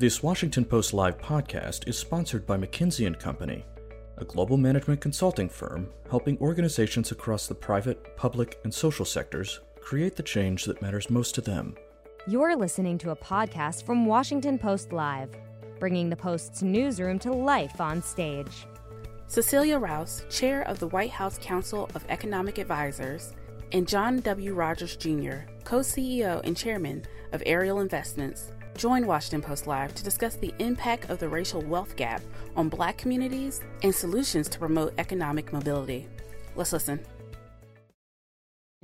This Washington Post Live podcast is sponsored by McKinsey & Company, a global management consulting firm helping organizations across the private, public, and social sectors create the change that matters most to them. You're listening to a podcast from Washington Post Live, bringing the Post's newsroom to life on stage. Cecilia Rouse, Chair of the White House Council of Economic Advisers, and John W. Rogers Jr., co CEO and Chairman of Ariel Investments, join Washington Post Live to discuss the impact of the racial wealth gap on Black communities and solutions to promote economic mobility. Let's listen.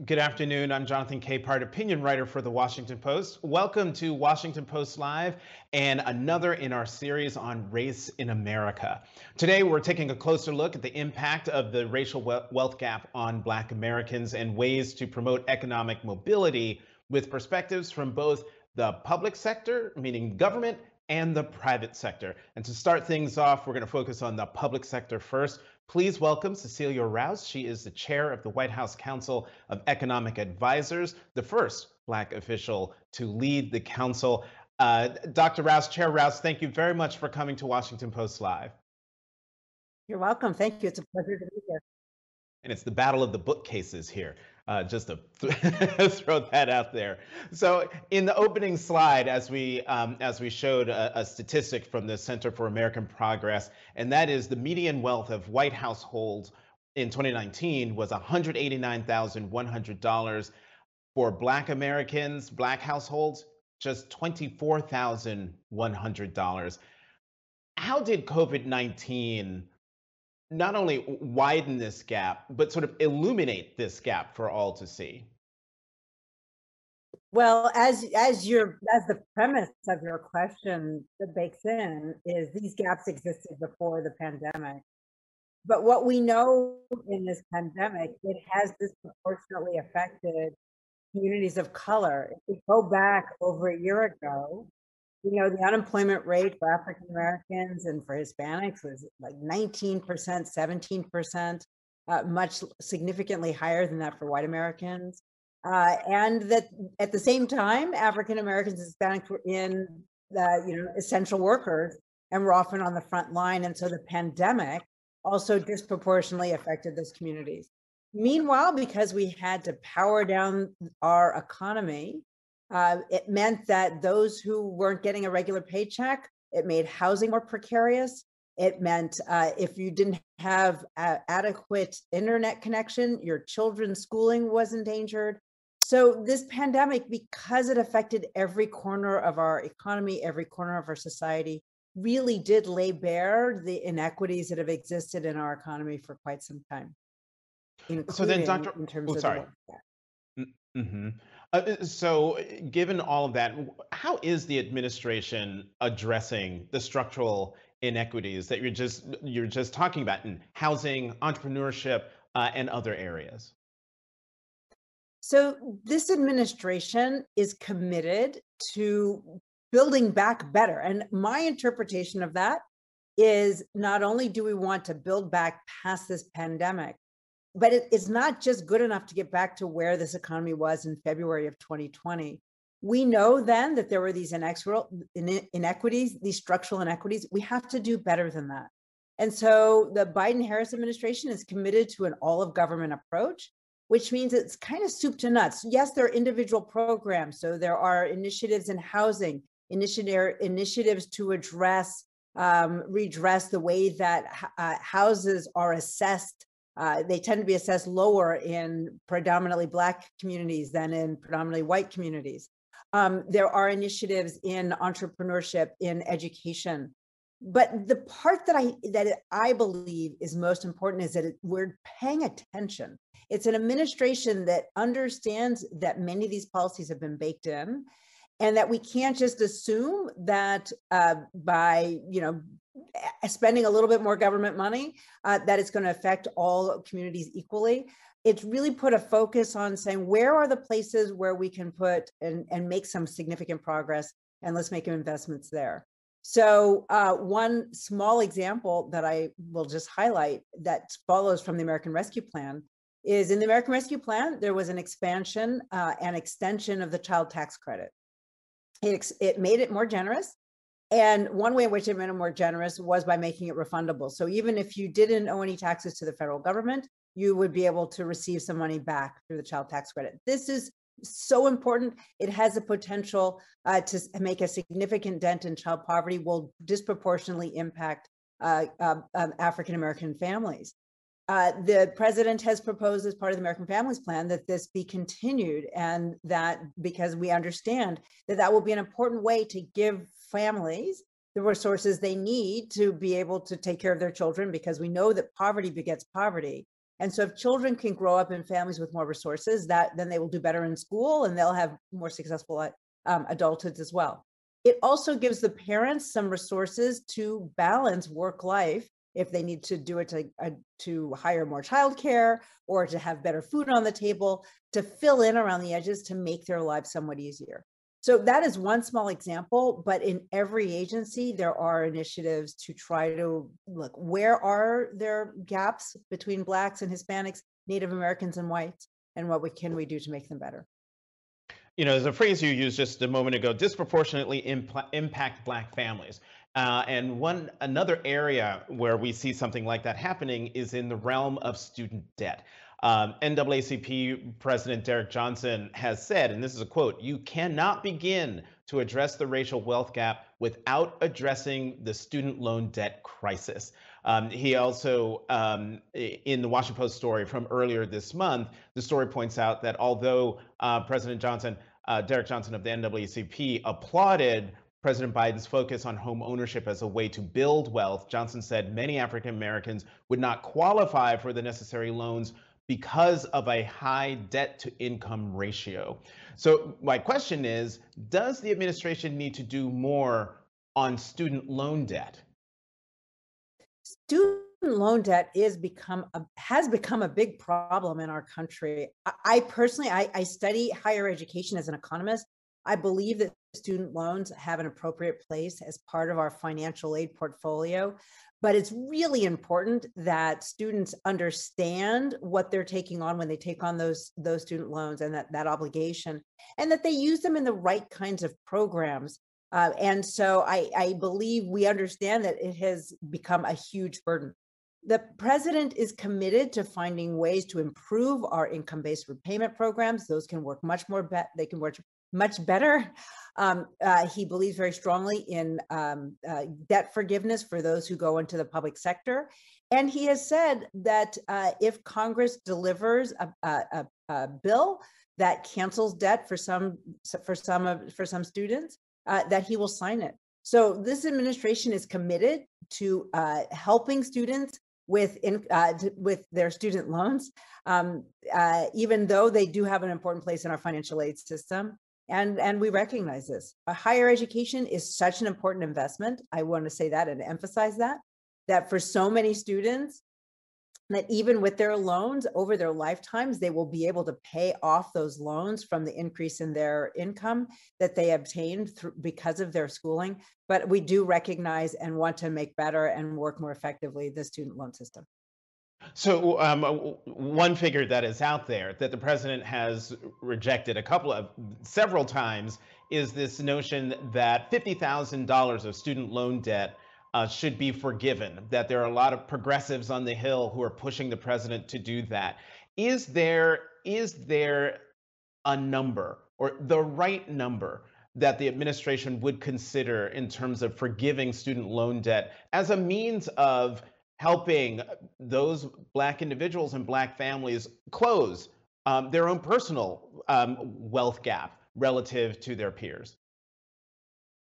Good afternoon. I'm Jonathan Capehart, opinion writer for The Washington Post. Welcome to Washington Post Live and another in our series on race in America. Today, we're taking a closer look at the impact of the racial wealth gap on Black Americans and ways to promote economic mobility with perspectives from both the public sector, meaning government, and the private sector. And to start things off, we're going to focus on the public sector first. Please welcome Cecilia Rouse. She is the chair of the White House Council of Economic Advisers, the first Black official to lead the council. Uh, Dr. Rouse, Chair Rouse, thank you very much for coming to Washington Post Live. You're welcome. Thank you. It's a pleasure to be here. And it's the battle of the bookcases here uh, just to th- throw that out there. So in the opening slide, as we um, as we showed a, a, statistic from the Center for American Progress, and that is the median wealth of white households in 2019 was $189,100 for Black Americans, Black households, just $24,100. How did COVID-19 not only widen this gap, but sort of illuminate this gap for all to see? Well, as as your as the premise of your question that bakes in is these gaps existed before the pandemic. But what we know in this pandemic, it has disproportionately affected communities of color. If we go back over a year ago, you know, the unemployment rate for African Americans and for Hispanics was like 19%, 17%, uh, much significantly higher than that for white Americans. Uh, and that at the same time, African Americans and Hispanics were in the, you know, essential workers and were often on the front line. And so the pandemic also disproportionately affected those communities. Meanwhile, because we had to power down our economy, uh, it meant that those who weren't getting a regular paycheck, it made housing more precarious. It meant uh, if you didn't have a- adequate internet connection, your children's schooling was endangered. So, this pandemic, because it affected every corner of our economy, every corner of our society, really did lay bare the inequities that have existed in our economy for quite some time. So then, Dr. In terms oh, of sorry. Mm-hmm. Uh, uh, so, given all of that, how is the administration addressing the structural inequities that you're just you're just talking about in housing, entrepreneurship, uh, and other areas? So, this administration is committed to building back better, and my interpretation of that is not only do we want to build back past this pandemic, but it, it's not just good enough to get back to where this economy was in February of 2020. We know then that there were these inequities, these structural inequities. We have to do better than that. And so the Biden Harris administration is committed to an all of government approach, which means it's kind of soup to nuts. Yes, there are individual programs. So there are initiatives in housing, initiative, initiatives to address, um, redress the way that uh, houses are assessed uh, they tend to be assessed lower in predominantly Black communities than in predominantly white communities. Um, there are initiatives in entrepreneurship, in education. But the part that I that I believe is most important is that it, we're paying attention. It's an administration that understands that many of these policies have been baked in, and that we can't just assume that uh, by you know spending a little bit more government money uh, that it's going to affect all communities equally. It's really put a focus on saying where are the places where we can put and, and make some significant progress and let's make investments there. So uh, one small example that i will just highlight that follows from the american rescue plan is in the american rescue plan there was an expansion uh, and extension of the child tax credit. It, it made it more generous and one way in which it made it more generous was by making it refundable. So even if you didn't owe any taxes to the federal government, you would be able to receive some money back through the child tax credit. This is so important. It has the potential uh, to make a significant dent in child poverty, will disproportionately impact uh, uh, um, African American families. Uh, the president has proposed as part of the American Families Plan that this be continued, and that because we understand that that will be an important way to give families the resources they need to be able to take care of their children, because we know that poverty begets poverty. And so, if children can grow up in families with more resources, that then they will do better in school and they'll have more successful uh, um, adulthoods as well. It also gives the parents some resources to balance work life if they need to do it to, uh, to hire more childcare or to have better food on the table, to fill in around the edges to make their lives somewhat easier. So that is one small example, but in every agency, there are initiatives to try to look where are there gaps between Blacks and Hispanics, Native Americans and whites, and what we, can we do to make them better? You know, there's a phrase you used just a moment ago disproportionately imp- impact Black families. Uh, and one another area where we see something like that happening is in the realm of student debt. Um, NAACP President Derrick Johnson has said, and this is a quote, you cannot begin to address the racial wealth gap without addressing the student loan debt crisis. Um, he also, um, in the Washington Post story from earlier this month, the story points out that although uh, President Johnson, uh, Derrick Johnson of the NAACP, applauded President Biden's focus on home ownership as a way to build wealth, Johnson said many African Americans would not qualify for the necessary loans because of a high debt to income ratio. So, my question is Does the administration need to do more on student loan debt? Student loan debt is become a, has become a big problem in our country. I, I personally, I, I study higher education as an economist. I believe that student loans have an appropriate place as part of our financial aid portfolio. But it's really important that students understand what they're taking on when they take on those, those student loans and that, that obligation, and that they use them in the right kinds of programs. Uh, and so I, I believe we understand that it has become a huge burden the president is committed to finding ways to improve our income-based repayment programs. Those can work much more. Be- they can work much better. Um, uh, he believes very strongly in um, uh, debt forgiveness for those who go into the public sector. And he has said that uh, if Congress delivers a, a, a, bill that cancels debt for some for some of, for some students, uh, that he will sign it. So this administration is committed to uh, helping students with in, uh, with their student loans, um, uh, even though they do have an important place in our financial aid system and and we recognize this. A higher education is such an important investment. I want to say that and emphasize that that for so many students that even with their loans over their lifetimes they will be able to pay off those loans from the increase in their income that they obtained through, because of their schooling. But we do recognize and want to make better and work more effectively the student loan system so, um, one figure that is out there that the president has rejected a couple of several times is this notion that $50,000 of student loan debt uh, should be forgiven, that there are a lot of progressives on the Hill who are pushing the president to do that. Is there, is there a number or the right number that the administration would consider in terms of forgiving student loan debt as a means of helping those black individuals and black families close um, their own personal um, wealth gap relative to their peers.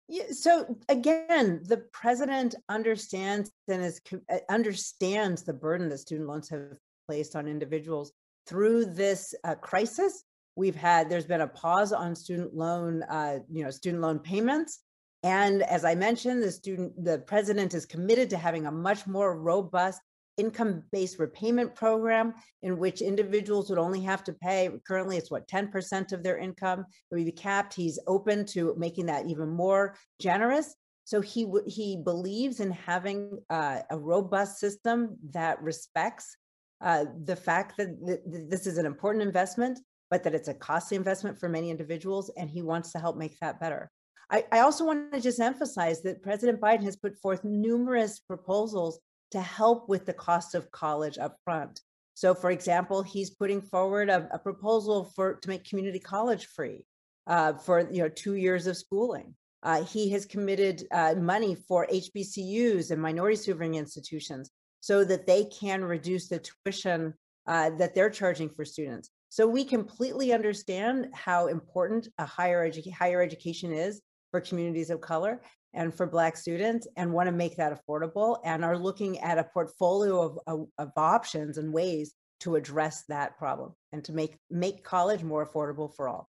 Yeah, so again, the president understands and is uh, understands the burden that student loans have placed on individuals through this uh, crisis. We've had there's been a pause on student loan, uh, you know, student loan payments. And as I mentioned, the student, the president is committed to having a much more robust income-based repayment program in which individuals would only have to pay currently it's what 10% of their income it would be capped. He's open to making that even more generous. So he he believes in having uh, a robust system that respects uh, the fact that th- this is an important investment but that it's a costly investment for many individuals and he wants to help make that better I, also want to just emphasize that President Biden has put forth numerous proposals to help with the cost of college up front. So, for example, he's putting forward a, a proposal for to make community college free uh, for you know two years of schooling. Uh, he has committed uh, money for HBCUs and minority serving institutions so that they can reduce the tuition uh, that they're charging for students. So we completely understand how important a higher, edu- higher education is for communities of color and for Black students and want to make that affordable and are looking at a portfolio of, of, of, options and ways to address that problem and to make, make college more affordable for all.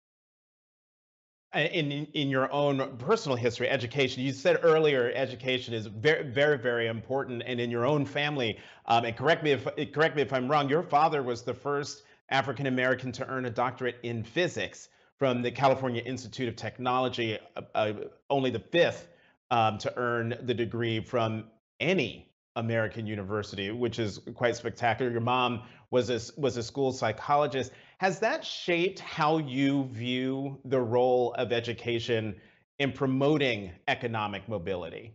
In, in your own personal history, education, you said earlier, education is very, very, very important. And in your own family, um, and correct me if correct me if I'm wrong, your father was the first African American to earn a doctorate in physics from the California Institute of Technology, uh, uh, only the fifth um, to earn the degree from any American university, which is quite spectacular. Your mom was a, was a school psychologist. Has that shaped how you view the role of education in promoting economic mobility?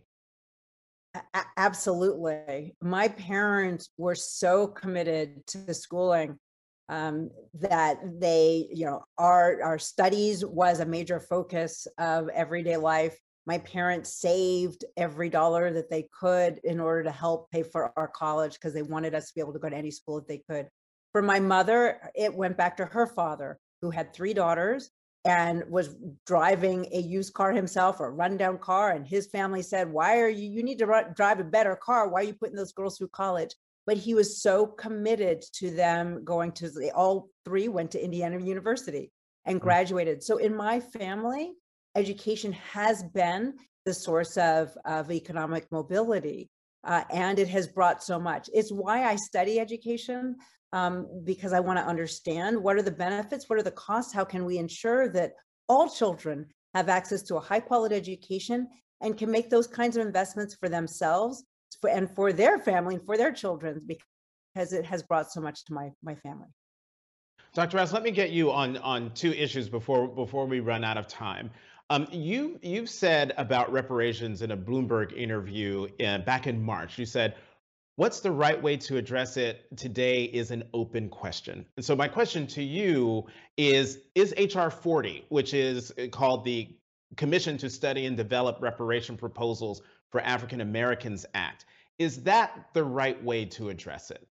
A- absolutely. My parents were so committed to schooling um, that they, you know, our our studies was a major focus of everyday life my parents saved every dollar that they could in order to help pay for our college because they wanted us to be able to go to any school that they could. For my mother, it went back to her father, who had three daughters and was driving a used car himself, a rundown car. And his family said, Why are you, you need to drive a better car. Why are you putting those girls through college? But he was so committed to them going to, they all three went to Indiana University and mm. graduated. So in my family, education has been the source of, of economic mobility. Uh, and it has brought so much. It's why I study education um, because I want to understand what are the benefits, what are the costs, how can we ensure that all children have access to a high quality education and can make those kinds of investments for themselves and for their family and for their children because it has brought so much to my, my family. Dr. Rouse, let me get you on, on two issues before, before we run out of time. Um, you you've said about reparations in a Bloomberg interview in, back in March. You said, "What's the right way to address it today is an open question." And so my question to you is: Is HR 40, which is uh, called the Commission to Study and Develop Reparation Proposals for African Americans Act, is that the right way to address it?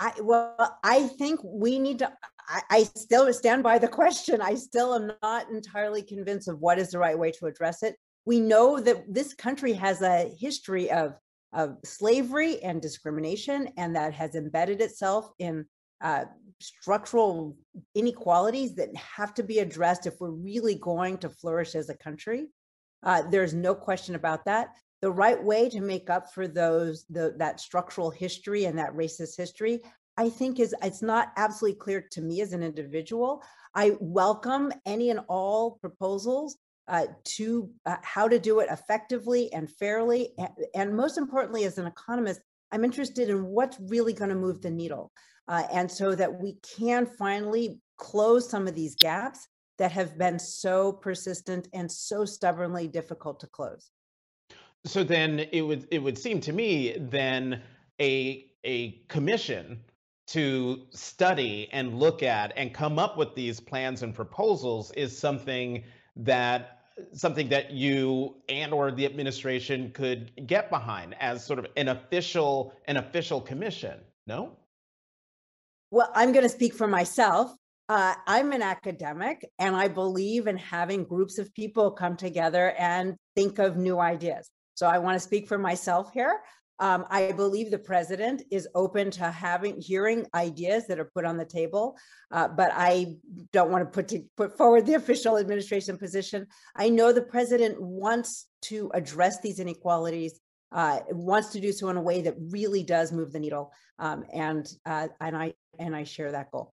I, well, I think we need to. I, I, still stand by the question. I still am not entirely convinced of what is the right way to address it. We know that this country has a history of of slavery and discrimination, and that has embedded itself in uh, structural inequalities that have to be addressed if we're really going to flourish as a country. Uh, there's no question about that. The right way to make up for those the, that structural history and that racist history i think is it's not absolutely clear to me as an individual. I welcome any and all proposals uh, to uh, how to do it effectively and fairly and, and, most importantly as an economist i'm interested in what's really going to move the needle uh, and so that we can finally close some of these gaps that have been so persistent and so stubbornly difficult to close. So then it would it would seem to me then a a commission to study and look at and come up with these plans and proposals is something that something that you and or the administration could get behind as sort of an official an official commission no? Well i'm going to speak for myself uh, i'm an academic and i believe in having groups of people come together and think of new ideas so I want to speak for myself here. Um, I believe the president is open to having hearing ideas that are put on the table, uh, but I don't want to put to put forward the official administration position. I know the president wants to address these inequalities, uh, wants to do so in a way that really does move the needle, um, and uh, and I and I share that goal.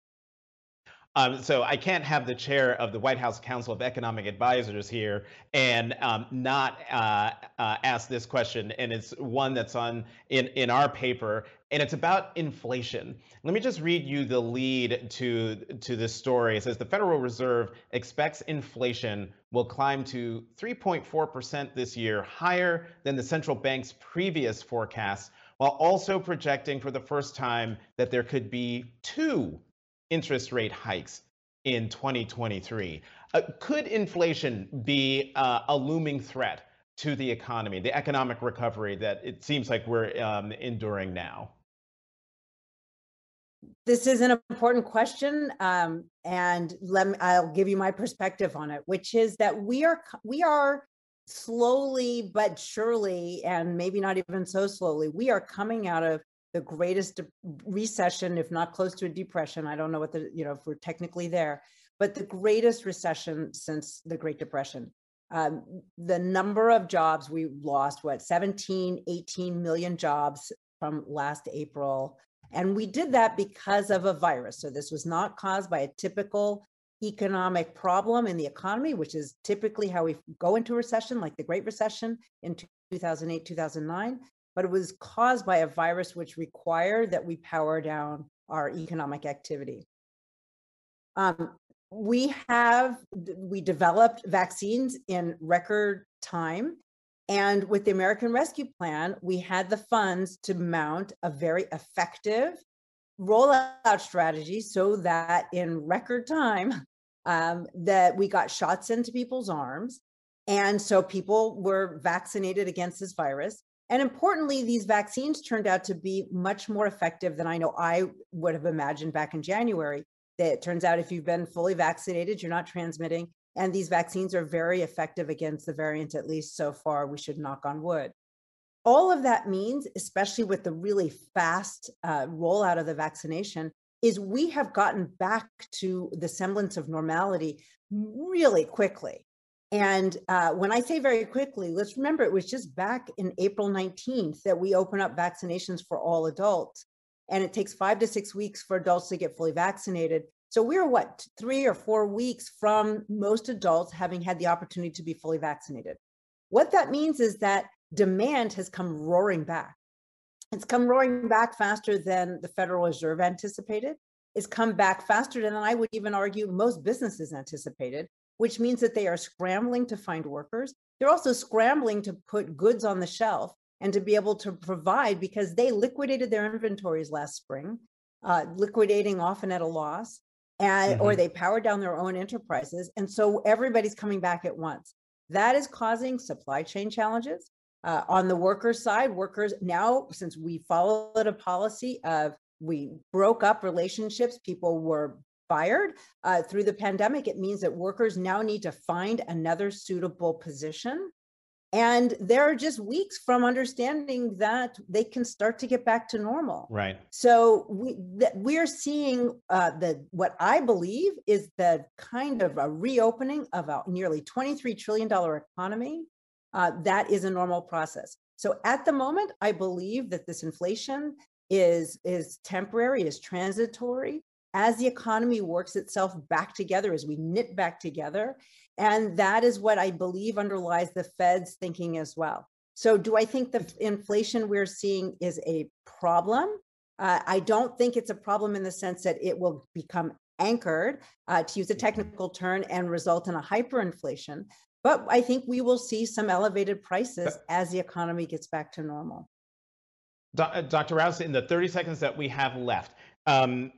Um, so I can't have the chair of the White House Council of Economic Advisors here and um, not uh, uh, ask this question, and it's one that's on in in our paper, and it's about inflation. Let me just read you the lead to to this story. It says the Federal Reserve expects inflation will climb to 3.4% this year, higher than the central bank's previous forecast, while also projecting for the first time that there could be two interest rate hikes in 2023. Uh, could inflation be uh, a looming threat to the economy, the economic recovery that it seems like we're um, enduring now? This is an important question, um, and let me, I'll give you my perspective on it, which is that we are we are slowly but surely, and maybe not even so slowly, we are coming out of the greatest recession, if not close to a depression. I don't know what the, you know, if we're technically there, but the greatest recession since the Great Depression. Um, the number of jobs we lost, what, 17, 18 million jobs from last April. And we did that because of a virus. So this was not caused by a typical economic problem in the economy, which is typically how we go into recession, like the Great Recession in 2008, 2009 but it was caused by a virus which required that we power down our economic activity. Um, we have, we developed vaccines in record time. And with the American Rescue Plan, we had the funds to mount a very effective rollout strategy so that in record time, um, that we got shots into people's arms. And so people were vaccinated against this virus. And importantly, these vaccines turned out to be much more effective than I know I would have imagined back in January. That it turns out if you've been fully vaccinated, you're not transmitting. And these vaccines are very effective against the variant, at least so far. We should knock on wood. All of that means, especially with the really fast uh, rollout of the vaccination, is we have gotten back to the semblance of normality really quickly. And uh, when I say very quickly, let's remember it was just back in April 19th that we open up vaccinations for all adults. And it takes five to six weeks for adults to get fully vaccinated. So we're what, three or four weeks from most adults having had the opportunity to be fully vaccinated. What that means is that demand has come roaring back. It's come roaring back faster than the Federal Reserve anticipated. It's come back faster than I would even argue most businesses anticipated which means that they are scrambling to find workers. They're also scrambling to put goods on the shelf and to be able to provide because they liquidated their inventories last spring, uh, liquidating often at a loss, and mm-hmm. or they powered down their own enterprises, and so everybody's coming back at once. That is causing supply chain challenges. Uh, on the worker side, workers now, since we followed a policy of we broke up relationships, people were fired uh, through the pandemic, it means that workers now need to find another suitable position. And they're just weeks from understanding that they can start to get back to normal. Right. So we th- we're seeing uh, the what I believe is the kind of a reopening of a nearly 23 trillion dollar economy. Uh, that is a normal process. So at the moment, I believe that this inflation is is temporary, is transitory, as the economy works itself back together, as we knit back together. And that is what I believe underlies the Fed's thinking as well. So, do I think the inflation we're seeing is a problem? Uh, I don't think it's a problem in the sense that it will become anchored, uh, to use a technical term, and result in a hyperinflation. But I think we will see some elevated prices as the economy gets back to normal. Dr. Uh, Rouse, in the 30 seconds that we have left, um,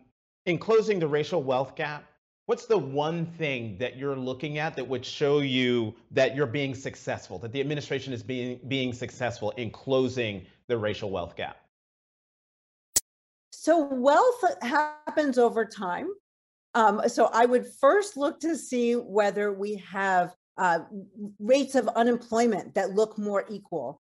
in closing the racial wealth gap, what's the one thing that you're looking at that would show you that you're being successful, that the administration is being being successful in closing the racial wealth gap? So wealth happens over time. Um, so I would first look to see whether we have uh, rates of unemployment that look more equal.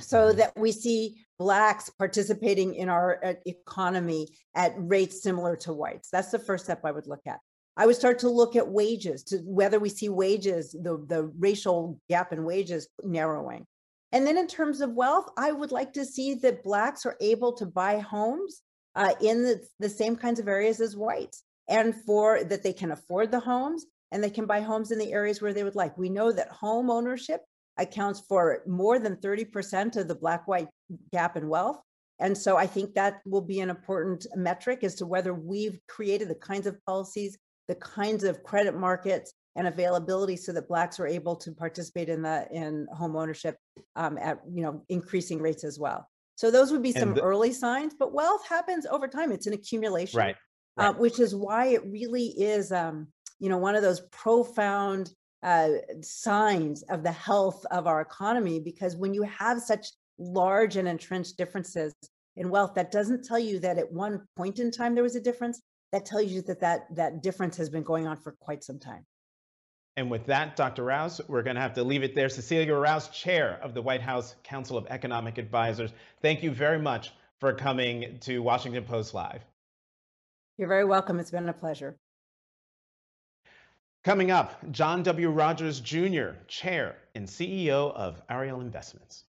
So that we see blacks participating in our uh, economy at rates similar to whites. That's the first step I would look at. I would start to look at wages, to whether we see wages, the, the racial gap in wages narrowing. And then in terms of wealth, I would like to see that blacks are able to buy homes uh, in the, the same kinds of areas as whites and for that they can afford the homes and they can buy homes in the areas where they would like. We know that home ownership accounts for more than 30% of the black white gap in wealth. And so I think that will be an important metric as to whether we've created the kinds of policies, the kinds of credit markets and availability so that blacks are able to participate in the in home ownership um, at you know increasing rates as well. So those would be some the, early signs, but wealth happens over time. It's an accumulation, right? Uh, right. Uh, which is why it really is, um, you know, one of those profound uh, signs of the health of our economy because when you have such large and entrenched differences in wealth that doesn't tell you that at one point in time there was a difference that tells you that that, that difference has been going on for quite some time and with that, Dr. Rouse, we're going to have to leave it there. Cecilia Rouse, Chair of the White House Council of Economic Advisors, thank you very much for coming to Washington Post Live. You're very welcome. It's been a pleasure. Coming up, John W. Rogers Jr., Chair and CEO of Ariel Investments.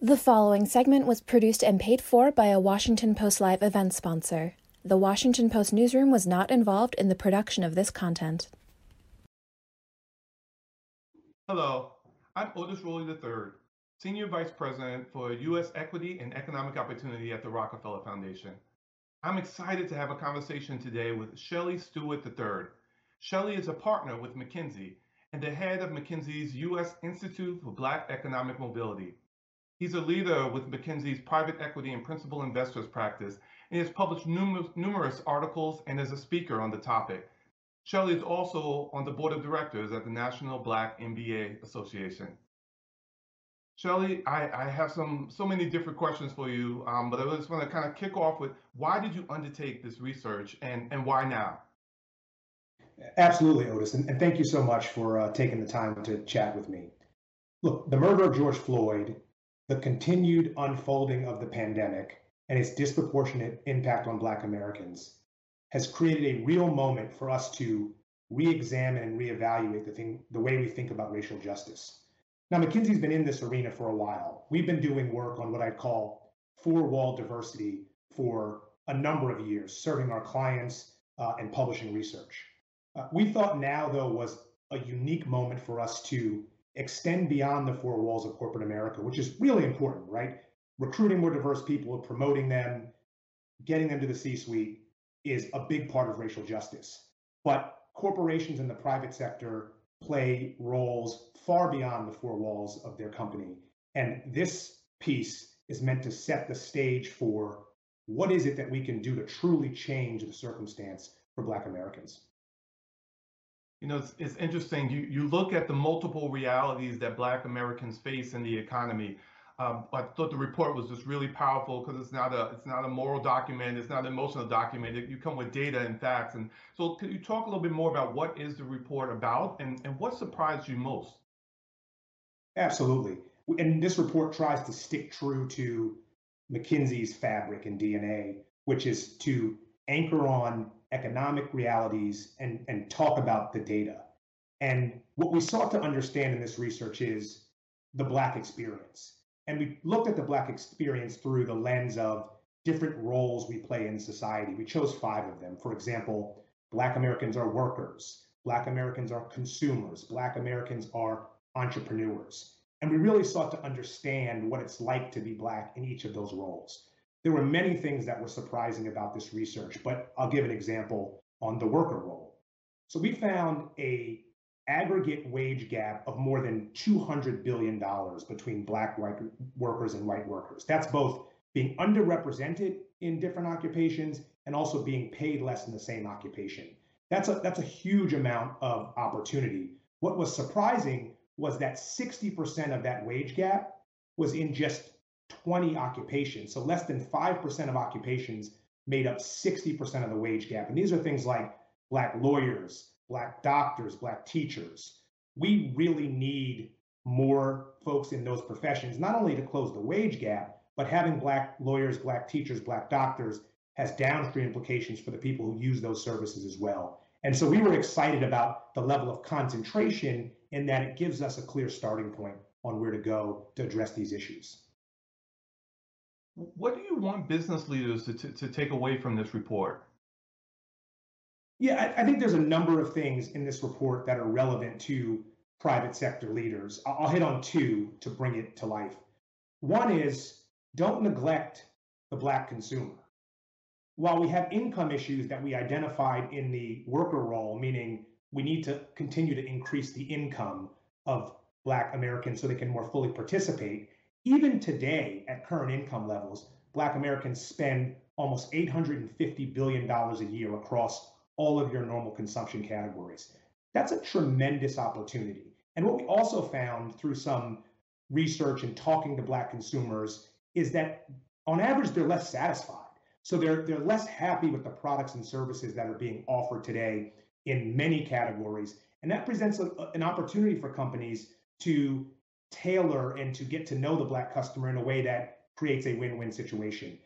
The following segment was produced and paid for by a Washington Post Live event sponsor. The Washington Post newsroom was not involved in the production of this content. Hello, I'm Otis Rolley III, Senior Vice President for U.S. Equity and Economic Opportunity at the Rockefeller Foundation. I'm excited to have a conversation today with Shelley Stewart III, Shelley is a partner with McKinsey and the head of McKinsey's U.S. Institute for Black Economic Mobility. He's a leader with McKinsey's private equity and principal investors practice and has published numerous, articles and is a speaker on the topic. Shelley is also on the board of directors at the National Black MBA Association. Shelley, I, I, have some so many different questions for you, um, but I just want to kind of kick off with why did you undertake this research and, and why now? Absolutely, Otis. And, thank you so much for uh, taking the time to chat with me. Look, the murder of George Floyd, the continued unfolding of the pandemic, and its disproportionate impact on Black Americans has created a real moment for us to re-examine and reevaluate the thing, the way we think about racial justice. Now, McKinsey's been in this arena for a while. We've been doing work on what I call four-wall diversity for a number of years, serving our clients uh, and publishing research. Uh, we thought now, though, was a unique moment for us to extend beyond the four walls of corporate America, which is really important, right? Recruiting more diverse people, promoting them, getting them to the C suite is a big part of racial justice. But corporations in the private sector play roles far beyond the four walls of their company. And this piece is meant to set the stage for what is it that we can do to truly change the circumstance for Black Americans you know, it's, it's interesting. You you look at the multiple realities that Black Americans face in the economy. Um, I thought the report was just really powerful because it's not a it's not a moral document, it's not an emotional document. You come with data and facts. And so, could you talk a little bit more about what is the report about and and what surprised you most? Absolutely. And this report tries to stick true to McKinsey's fabric and DNA, which is to anchor on economic realities and, and talk about the data. And what we sought to understand in this research is the Black experience. And we looked at the Black experience through the lens of different roles we play in society. We chose five of them. For example, Black Americans are workers, Black Americans are consumers, Black Americans are entrepreneurs. And we really sought to understand what it's like to be Black in each of those roles. There were many things that were surprising about this research, but I'll give an example on the worker role. So we found a aggregate wage gap of more than $200 billion between black white workers and white workers. That's both being underrepresented in different occupations and also being paid less in the same occupation. That's a that's a huge amount of opportunity. What was surprising was that 60% of that wage gap was in just 20 occupations. So less than 5% of occupations made up 60% of the wage gap. And these are things like Black lawyers, Black doctors, Black teachers. We really need more folks in those professions, not only to close the wage gap, but having black lawyers, black teachers, black doctors has downstream implications for the people who use those services as well. And so we were excited about the level of concentration in that it gives us a clear starting point on where to go to address these issues. What do you want business leaders to, to, to take away from this report? Yeah, I, I, think there's a number of things in this report that are relevant to private sector leaders. I'll, I'll hit on two to bring it to life. One is don't neglect the Black consumer. While we have income issues that we identified in the worker role, meaning we need to continue to increase the income of Black Americans so they can more fully participate, even today at current income levels, Black Americans spend almost $850 billion a year across all of your normal consumption categories. That's a tremendous opportunity. And what we also found through some research and talking to Black consumers is that on average, they're less satisfied. So they're, they're less happy with the products and services that are being offered today in many categories. And that presents a, an opportunity for companies to tailor and to get to know the Black customer in a way that creates a win win situation.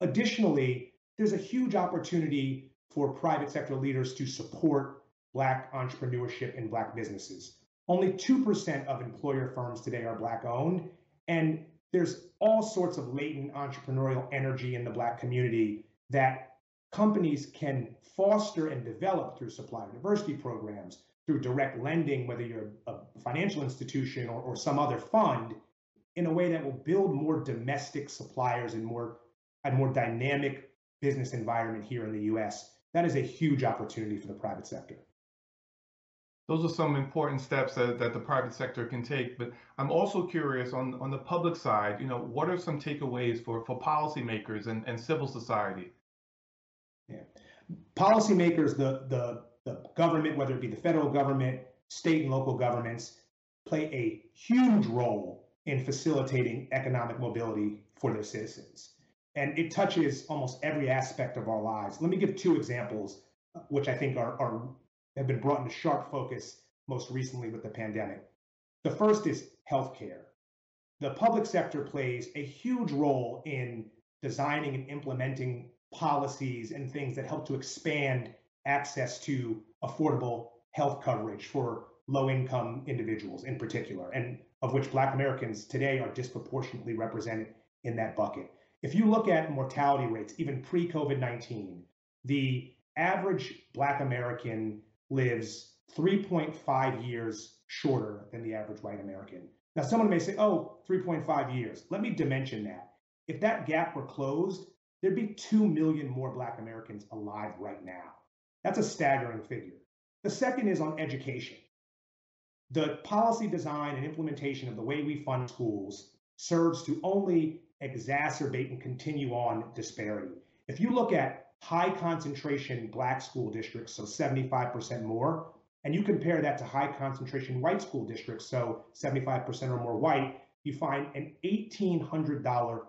Additionally, there's a huge opportunity for private sector leaders to support Black entrepreneurship and Black businesses. Only 2% of employer firms today are Black owned. And there's all sorts of latent entrepreneurial energy in the Black community that companies can foster and develop through supplier diversity programs, through direct lending, whether you're a financial institution or, or some other fund, in a way that will build more domestic suppliers and more a more dynamic business environment here in the US. That is a huge opportunity for the private sector. Those are some important steps that, that the private sector can take. But I'm also curious on, on the public side, you know, what are some takeaways for, for policymakers and, and civil society? Yeah. Policymakers, the, the the government, whether it be the federal government, state and local governments, play a huge role in facilitating economic mobility for their citizens. And it touches almost every aspect of our lives. Let me give two examples, which I think are, are have been brought into sharp focus most recently with the pandemic. The first is healthcare. The public sector plays a huge role in designing and implementing policies and things that help to expand access to affordable health coverage for low income individuals in particular, and of which Black Americans today are disproportionately represented in that bucket. If you look at mortality rates, even pre COVID 19, the average Black American lives 3.5 years shorter than the average white American. Now, someone may say, oh, 3.5 years. Let me dimension that. If that gap were closed, there'd be 2 million more Black Americans alive right now. That's a staggering figure. The second is on education. The policy design and implementation of the way we fund schools serves to only exacerbate and continue on disparity. If you look at high concentration black school districts, so 75% more, and you compare that to high concentration white school districts, so 75% or more white, you find an $1,800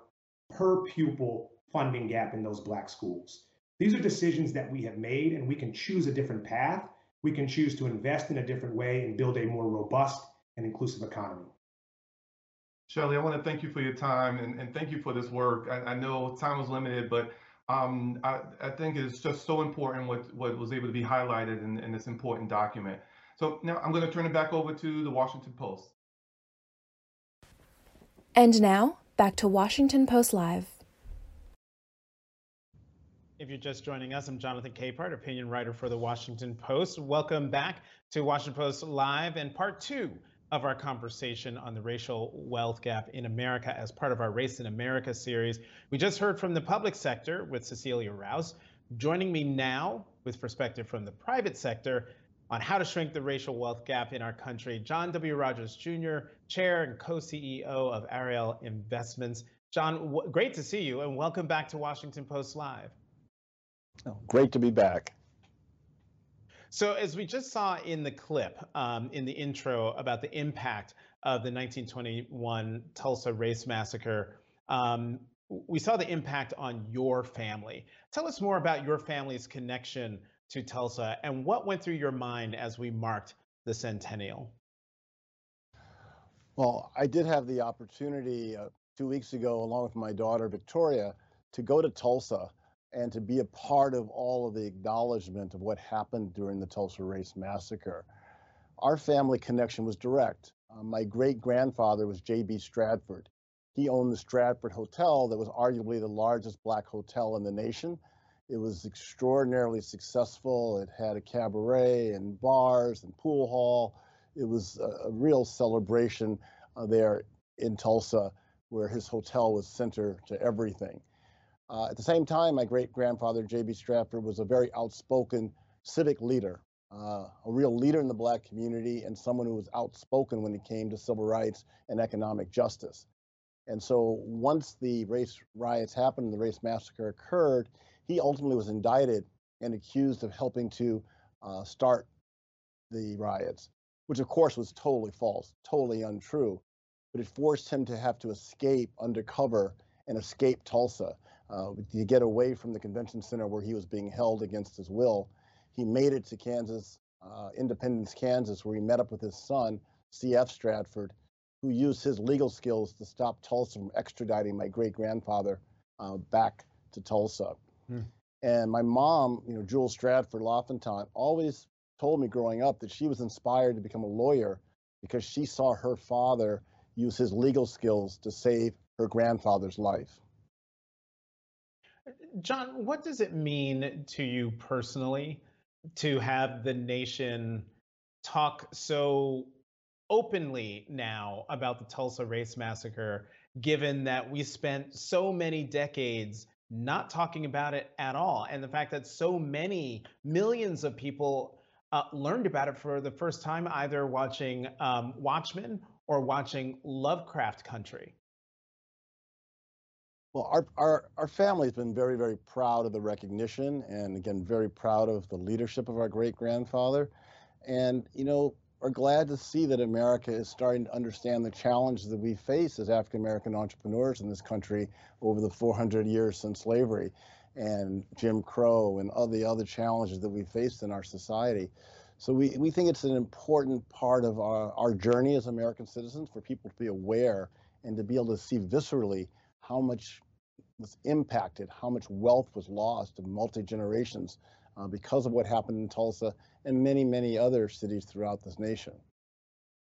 per pupil funding gap in those black schools. These are decisions that we have made, and we can choose a different path. We can choose to invest in a different way and build a more robust and inclusive economy. Shelley, I want to thank you for your time and, and thank you for this work. I, I know time was limited, but um, I, I, think it's just so important what, what was able to be highlighted in, in this important document. So now I'm going to turn it back over to the Washington Post. And now, back to Washington Post Live. If you're just joining us, I'm Jonathan Capehart, opinion writer for the Washington Post. Welcome back to Washington Post Live and part two of our conversation on the racial wealth gap in America as part of our Race in America series. We just heard from the public sector with Cecilia Rouse. Joining me now with perspective from the private sector on how to shrink the racial wealth gap in our country, John W. Rogers Jr., Chair and co-CEO of Ariel Investments. John, great to see you and welcome back to Washington Post Live. Oh, great to be back. So, as we just saw in the clip um, in the intro about the impact of the 1921 Tulsa race massacre, um, we saw the impact on your family. Tell us more about your family's connection to Tulsa and what went through your mind as we marked the centennial. Well, I did have the opportunity uh, two weeks ago, along with my daughter Victoria, to go to Tulsa and to be a part of all of the acknowledgement of what happened during the Tulsa Race Massacre. Our family connection was direct. Uh, my great grandfather was J.B. Stratford. He owned the Stratford Hotel, that was arguably the largest black hotel in the nation. It was extraordinarily successful. It had a cabaret and bars and pool hall. It was a, a real celebration uh, there in Tulsa, where his hotel was center to everything. Uh, at the same time, my great grandfather, J.B. Stratford, was a very outspoken civic leader, uh, a real leader in the black community, and someone who was outspoken when it came to civil rights and economic justice. And so once the race riots happened and the race massacre occurred, he ultimately was indicted and accused of helping to uh, start the riots, which of course was totally false, totally untrue. But it forced him to have to escape undercover and escape Tulsa uh, to get away from the convention center where he was being held against his will. He made it to Kansas, uh, Independence, Kansas, where he met up with his son, C.F. Stratford, who used his legal skills to stop Tulsa from extraditing my great grandfather uh, back to Tulsa. Hmm. And my mom, you know, Jewel Stratford Lafontant, always told me growing up that she was inspired to become a lawyer because she saw her father use his legal skills to save her grandfather's life. John, what does it mean to you personally to have the nation talk so openly now about the Tulsa Race Massacre, given that we spent so many decades not talking about it at all. And the fact that so many millions of people uh, learned about it for the first time, either watching um, Watchmen or watching Lovecraft Country. Well, our, our, our family has been very, very proud of the recognition and again, very proud of the leadership of our great grandfather. And, you know, are glad to see that America is starting to understand the challenges that we face as African American entrepreneurs in this country over the 400 years since slavery and Jim Crow and all the other challenges that we faced in our society. So we, we think it's an important part of our, our journey as American citizens for people to be aware and to be able to see viscerally how much was impacted, how much wealth was lost of multi generations uh, because of what happened in Tulsa and many, many other cities throughout this nation.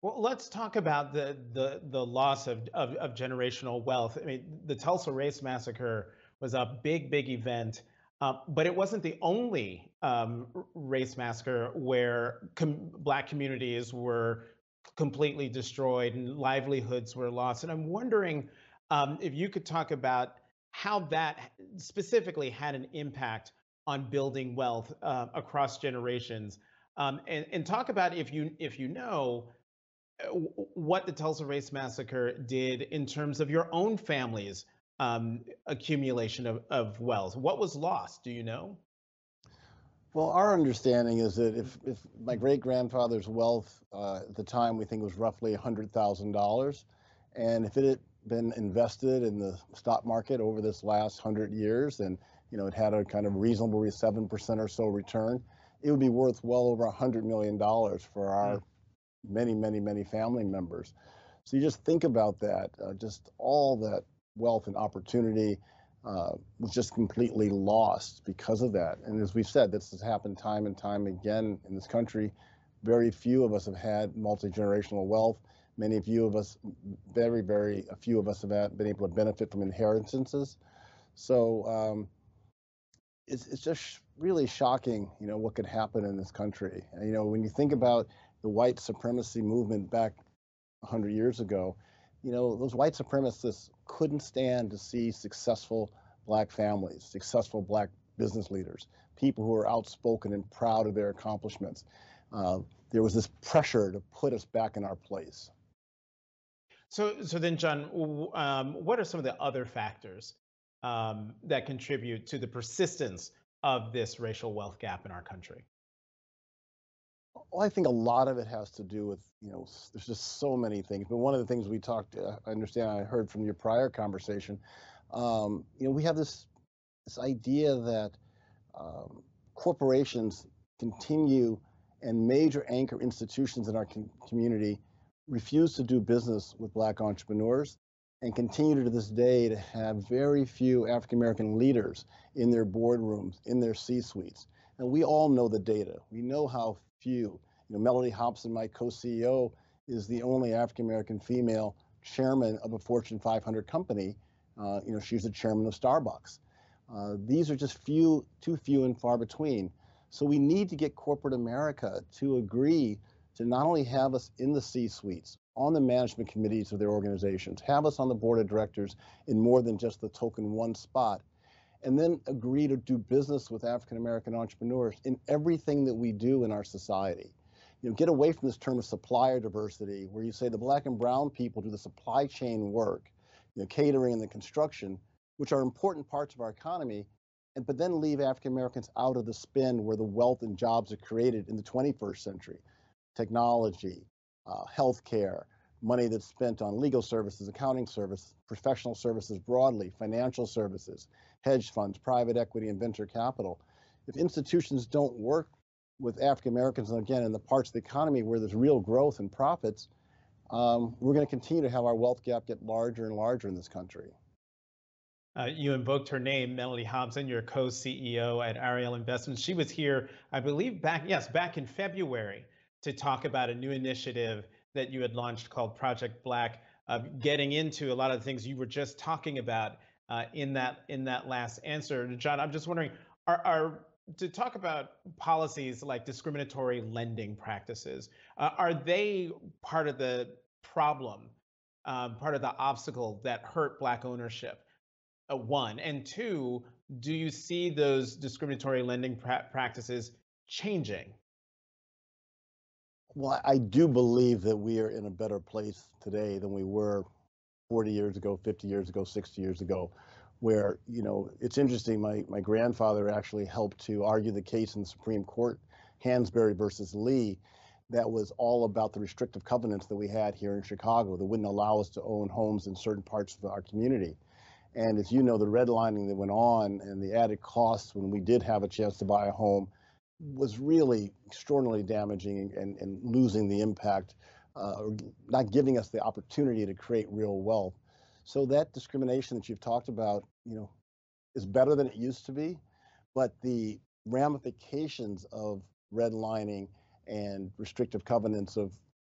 Well, let's talk about the the the loss of, of, of generational wealth. I mean, the Tulsa Race Massacre was a big, big event, uh, but it wasn't the only um, race massacre where com- black communities were completely destroyed and livelihoods were lost. And I'm wondering um, if you could talk about how that specifically had an impact on building wealth uh, across generations, um, and, and talk about if you if you know uh, what the Tulsa Race Massacre did in terms of your own family's um, accumulation of, of wealth. What was lost? Do you know? Well, our understanding is that if, if my great grandfather's wealth uh, at the time we think was roughly $100,000, and if it been invested in the stock market over this last hundred years, and you know, it had a kind of reasonable 7% or so return, it would be worth well over $100 million for our hmm. many, many, many family members. So you just think about that, uh, just all that wealth and opportunity uh, was just completely lost because of that. And as we've said, this has happened time and time again in this country. Very few of us have had multi-generational wealth. Many of you of us, very, very a few of us have been able to benefit from inheritances. So um, it's, it's just really shocking, you know, what could happen in this country. You know, when you think about the white supremacy movement back 100 years ago, you know, those white supremacists couldn't stand to see successful black families, successful black business leaders, people who are outspoken and proud of their accomplishments. Uh, there was this pressure to put us back in our place. So, so then, John, um, what are some of the other factors um, that contribute to the persistence of this racial wealth gap in our country? Well, I think a lot of it has to do with, you know, there's just so many things. But one of the things we talked, uh, I understand, I heard from your prior conversation, um, you know, we have this this idea that um, corporations continue and major anchor institutions in our com- community refuse to do business with black entrepreneurs and continue to this day to have very few African American leaders in their boardrooms, in their C-suites. And we all know the data. We know how few. You know, Mellody Hobson, my co-CEO, is the only African American female chairman of a Fortune 500 company. Uh, you know, she's the chairman of Starbucks. Uh, these are just few, too few and far between. So we need to get corporate America to agree to not only have us in the C-suites, on the management committees of their organizations, have us on the board of directors in more than just the token one spot, and then agree to do business with African American entrepreneurs in everything that we do in our society. You know, get away from this term of supplier diversity, where you say the black and brown people do the supply chain work, you know, catering and the construction, which are important parts of our economy, and but then leave African Americans out of the spin where the wealth and jobs are created in the 21st century. Technology, uh, healthcare, money that's spent on legal services, accounting services, professional services broadly, financial services, hedge funds, private equity, and venture capital. If institutions don't work with African Americans, and again, in the parts of the economy where there's real growth and profits, um, we're going to continue to have our wealth gap get larger and larger in this country. Uh, you invoked her name, Mellody Hobson, your co-CEO at Ariel Investments. She was here, I believe, back yes, back in February to talk about a new initiative that you had launched called Project Black, uh, getting into a lot of the things you were just talking about uh, in that in that last answer. John, I'm just wondering, are, are to talk about policies like discriminatory lending practices, uh, are they part of the problem, um, part of the obstacle that hurt Black ownership? uh, one and two do you see those discriminatory lending pra- practices changing well i do believe that we are in a better place today than we were 40 years ago 50 years ago 60 years ago where you know it's interesting my, my grandfather actually helped to argue the case in the supreme court hansberry versus lee that was all about the restrictive covenants that we had here in chicago that wouldn't allow us to own homes in certain parts of our community. And as you know, the redlining that went on and the added costs when we did have a chance to buy a home was really extraordinarily damaging and, and losing the impact, uh, or not giving us the opportunity to create real wealth. So that discrimination that you've talked about, you know, is better than it used to be, but the ramifications of redlining and restrictive covenants of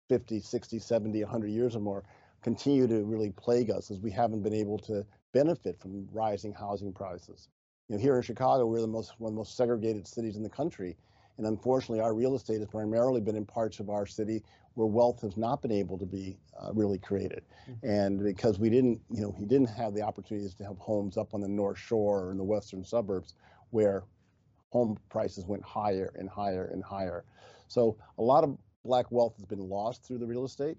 50, 60, 70, 100 years or more continue to really plague us as we haven't been able to benefit from rising housing prices. You know, here in Chicago, we're the most one of the most segregated cities in the country, and unfortunately, our real estate has primarily been in parts of our city where wealth has not been able to be uh, really created, mm-hmm. and because we didn't, you know, he didn't have the opportunities to have homes up on the North Shore or in the western suburbs, where home prices went higher and higher and higher. So a lot of black wealth has been lost through the real estate,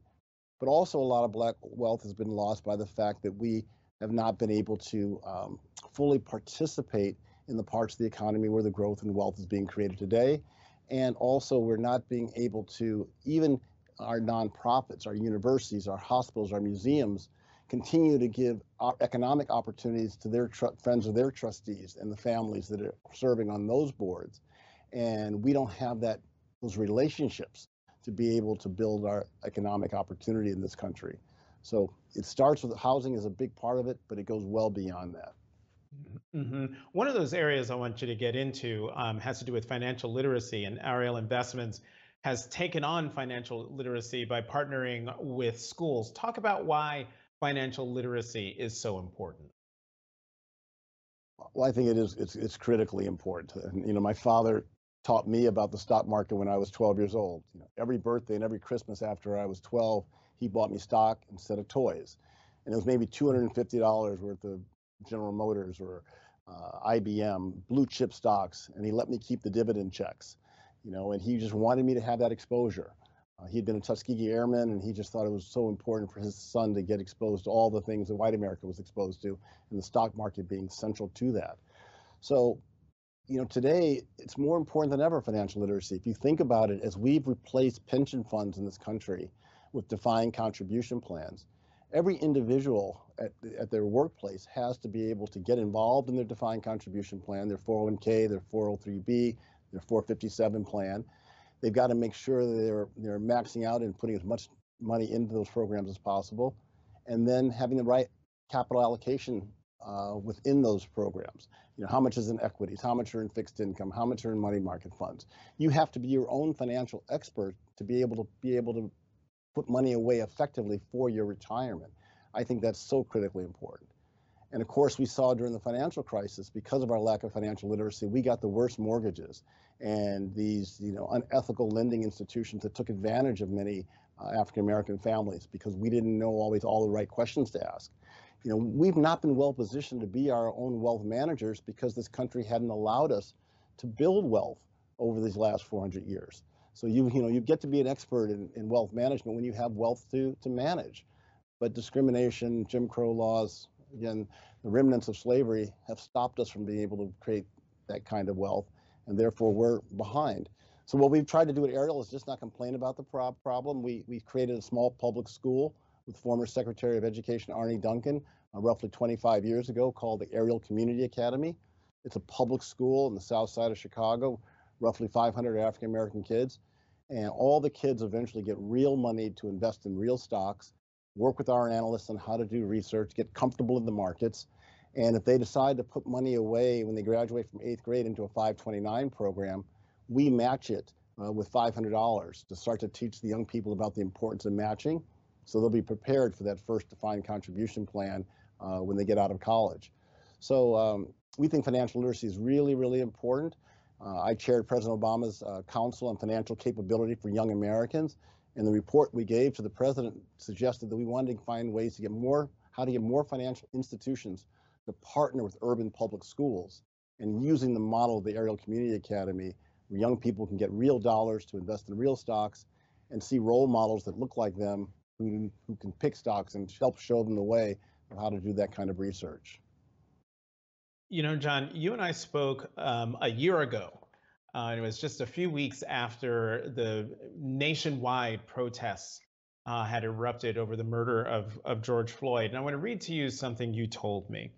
but also a lot of black wealth has been lost by the fact that we have not been able to um, fully participate in the parts of the economy where the growth and wealth is being created today. And also, we're not being able to, even our nonprofits, our universities, our hospitals, our museums, continue to give economic opportunities to their friends or their trustees and the families that are serving on those boards. And we don't have that those relationships to be able to build our economic opportunity in this country. So it starts with housing is a big part of it, but it goes well beyond that. Mm-hmm. One of those areas I want you to get into um, has to do with financial literacy, and Ariel Investments has taken on financial literacy by partnering with schools. Talk about why financial literacy is so important. Well, I think it is. It's, it's critically important. And, you know, my father taught me about the stock market when I was 12 years old. You know, every birthday and every Christmas after I was 12, he bought me stock instead of toys. And it was maybe $250 worth of General Motors or uh, IBM, blue chip stocks, and he let me keep the dividend checks, you know, and he just wanted me to have that exposure. Uh, he had been a Tuskegee Airman, and he just thought it was so important for his son to get exposed to all the things that white America was exposed to, and the stock market being central to that. So, you know, today it's more important than ever financial literacy. If you think about it, as we've replaced pension funds in this country with defined contribution plans. Every individual at, at their workplace has to be able to get involved in their defined contribution plan, their 401k, their 403b, their 457 plan. They've got to make sure that they're they're maxing out and putting as much money into those programs as possible, and then having the right capital allocation uh, within those programs. You know, how much is in equities, how much are in fixed income, how much are in money market funds. You have to be your own financial expert to be able to be able to put money away effectively for your retirement. I think that's so critically important. And of course, we saw during the financial crisis, because of our lack of financial literacy, we got the worst mortgages and these, you know, unethical lending institutions that took advantage of many uh, African American families because we didn't know always all the right questions to ask. You know, we've not been well positioned to be our own wealth managers because this country hadn't allowed us to build wealth over these last 400 years. So you, you know, you get to be an expert in, in wealth management when you have wealth to, to manage. But discrimination, Jim Crow laws, again, the remnants of slavery have stopped us from being able to create that kind of wealth, and therefore we're behind. So what we've tried to do at Ariel is just not complain about the pro- problem. We we created a small public school with former Secretary of Education Arne Duncan uh, roughly 25 years ago called the Ariel Community Academy. It's a public school in the south side of Chicago, roughly 500 African American kids. And all the kids eventually get real money to invest in real stocks work with our analysts on how to do research, get comfortable in the markets. And if they decide to put money away when they graduate from eighth grade into a 529 program, we match it uh, with $500 to start to teach the young people about the importance of matching. So they'll be prepared for that first defined contribution plan uh, when they get out of college. So um, we think financial literacy is really, really important. Uh, I chaired President Obama's uh, Council on Financial Capability for Young Americans. And the report we gave to the president suggested that we wanted to find ways to get more, how to get more financial institutions to partner with urban public schools and using the model of the Ariel Community Academy, where young people can get real dollars to invest in real stocks and see role models that look like them who, who can pick stocks and help show them the way of how to do that kind of research. You know, John, you and I spoke um, a year ago uh, it was just a few weeks after the nationwide protests uh, had erupted over the murder of, of George Floyd. And I want to read to you something you told me.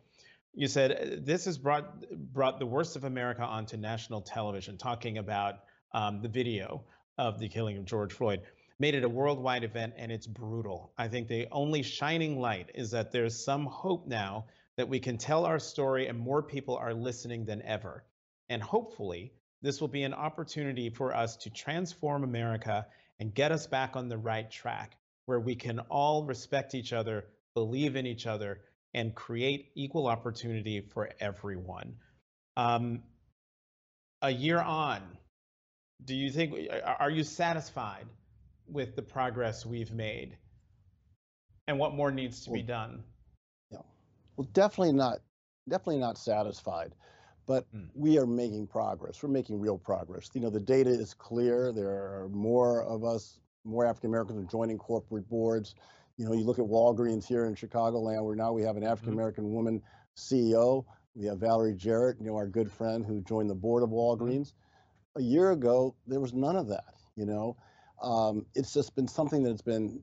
You said this has brought brought the worst of America onto national television, talking about um, the video of the killing of George Floyd. Made it a worldwide event, and it's brutal. I think the only shining light is that there's some hope now that we can tell our story, and more people are listening than ever. And hopefully, this will be an opportunity for us to transform America and get us back on the right track where we can all respect each other, believe in each other, and create equal opportunity for everyone. Um, a year on, do you think, are you satisfied with the progress we've made? And what more needs to be done? Well, definitely not, definitely not satisfied but mm. we are making progress. We're making real progress. You know, the data is clear. There are more of us, more African Americans are joining corporate boards. You know, you look at Walgreens here in Chicagoland, where now we have an African American mm-hmm. woman CEO. We have Valerie Jarrett, you know, our good friend who joined the board of mm-hmm. Walgreens. A year ago, there was none of that. You know, um, it's just been something that's been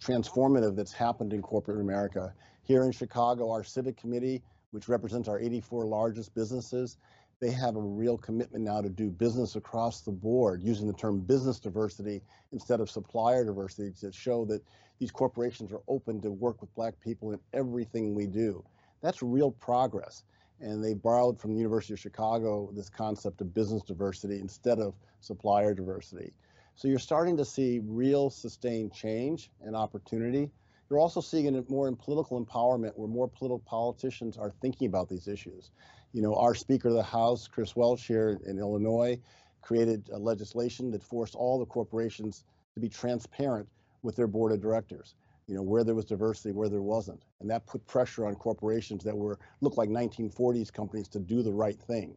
transformative that's happened in corporate America. Here in Chicago, our civic committee which represents our 84 largest businesses, they have a real commitment now to do business across the board using the term business diversity instead of supplier diversity to show that these corporations are open to work with black people in everything we do. That's real progress. And they borrowed from the University of Chicago this concept of business diversity instead of supplier diversity. So you're starting to see real sustained change and opportunity. You're also seeing it more in political empowerment where more political politicians are thinking about these issues. You know, our Speaker of the House, Chris Welch here in Illinois, created legislation that forced all the corporations to be transparent with their board of directors. You know, where there was diversity, where there wasn't. And that put pressure on corporations that were looked like 1940s companies to do the right thing.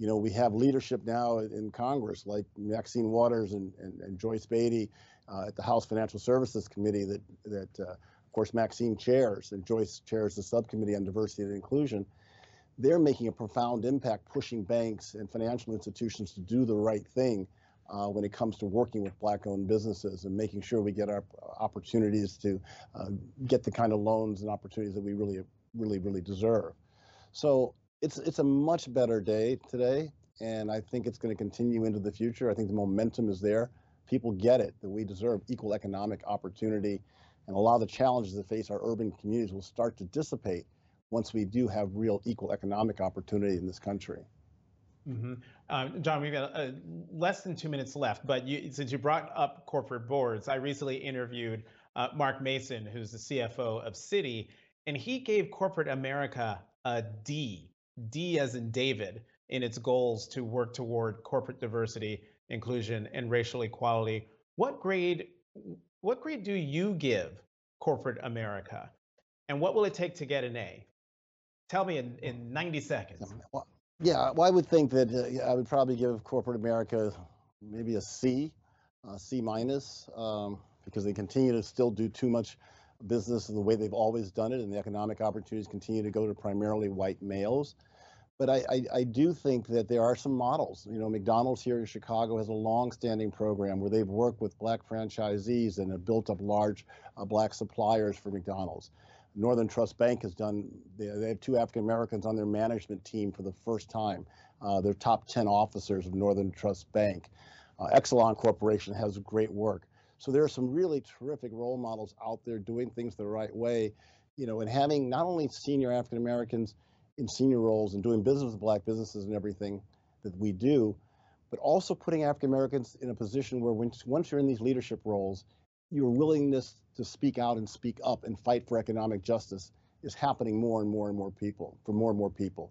You know, we have leadership now in Congress like Maxine Waters and, and, and Joyce Beatty uh, at the House Financial Services Committee that, that uh, of course, Maxine chairs and Joyce chairs the subcommittee on diversity and inclusion. They're making a profound impact pushing banks and financial institutions to do the right thing uh, when it comes to working with black owned businesses and making sure we get our opportunities to uh, get the kind of loans and opportunities that we really, really, really deserve. So it's, it's a much better day today. And I think it's going to continue into the future. I think the momentum is there people get it that we deserve equal economic opportunity, and a lot of the challenges that face our urban communities will start to dissipate once we do have real equal economic opportunity in this country. Mm-hmm. Um, John, we've got uh, less than two minutes left, but you, since you brought up corporate boards, I recently interviewed uh, Mark Mason, who's the CFO of Citi, and he gave corporate America a D, D as in David, in its goals to work toward corporate diversity, inclusion, and racial equality. What grade, what grade do you give corporate America, and what will it take to get an A? Tell me in, in 90 seconds. Yeah, well, I would think that uh, I would probably give corporate America maybe a C, a C minus, um, because they continue to still do too much business the way they've always done it, and the economic opportunities continue to go to primarily white males. But I, I, I do think that there are some models. You know, McDonald's here in Chicago has a long-standing program where they've worked with black franchisees and have built up large uh, black suppliers for McDonald's. Northern Trust Bank has done, they, they have two African Americans on their management team for the first time. Uh, they're top 10 officers of Northern Trust Bank. Uh, Exelon Corporation has great work. So there are some really terrific role models out there doing things the right way, you know, and having not only senior African Americans in senior roles and doing business with black businesses and everything that we do, but also putting African Americans in a position where when, once you're in these leadership roles, your willingness to speak out and speak up and fight for economic justice is happening more and more and more people for more and more people.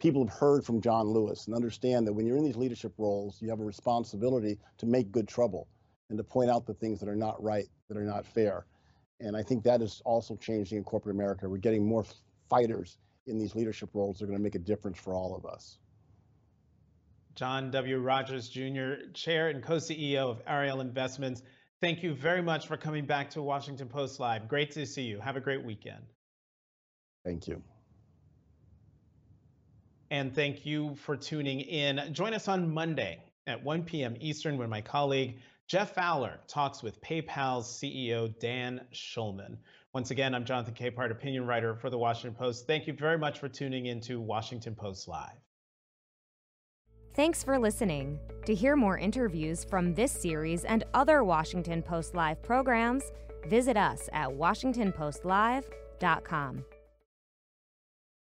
People have heard from John Lewis and understand that when you're in these leadership roles, you have a responsibility to make good trouble and to point out the things that are not right, that are not fair. And I think that is also changing in corporate America. We're getting more fighters in these leadership roles that are going to make a difference for all of us. John W. Rogers Jr., Chair and co CEO of Ariel Investments. Thank you very much for coming back to Washington Post Live. Great to see you. Have a great weekend. Thank you. And thank you for tuning in. Join us on Monday at 1 p.m. Eastern when my colleague Jeff Fowler talks with PayPal's CEO Dan Schulman. Once again, I'm Jonathan Capehart, opinion writer for the Washington Post. Thank you very much for tuning in to Washington Post Live. Thanks for listening. To hear more interviews from this series and other Washington Post Live programs, visit us at WashingtonPostLive.com.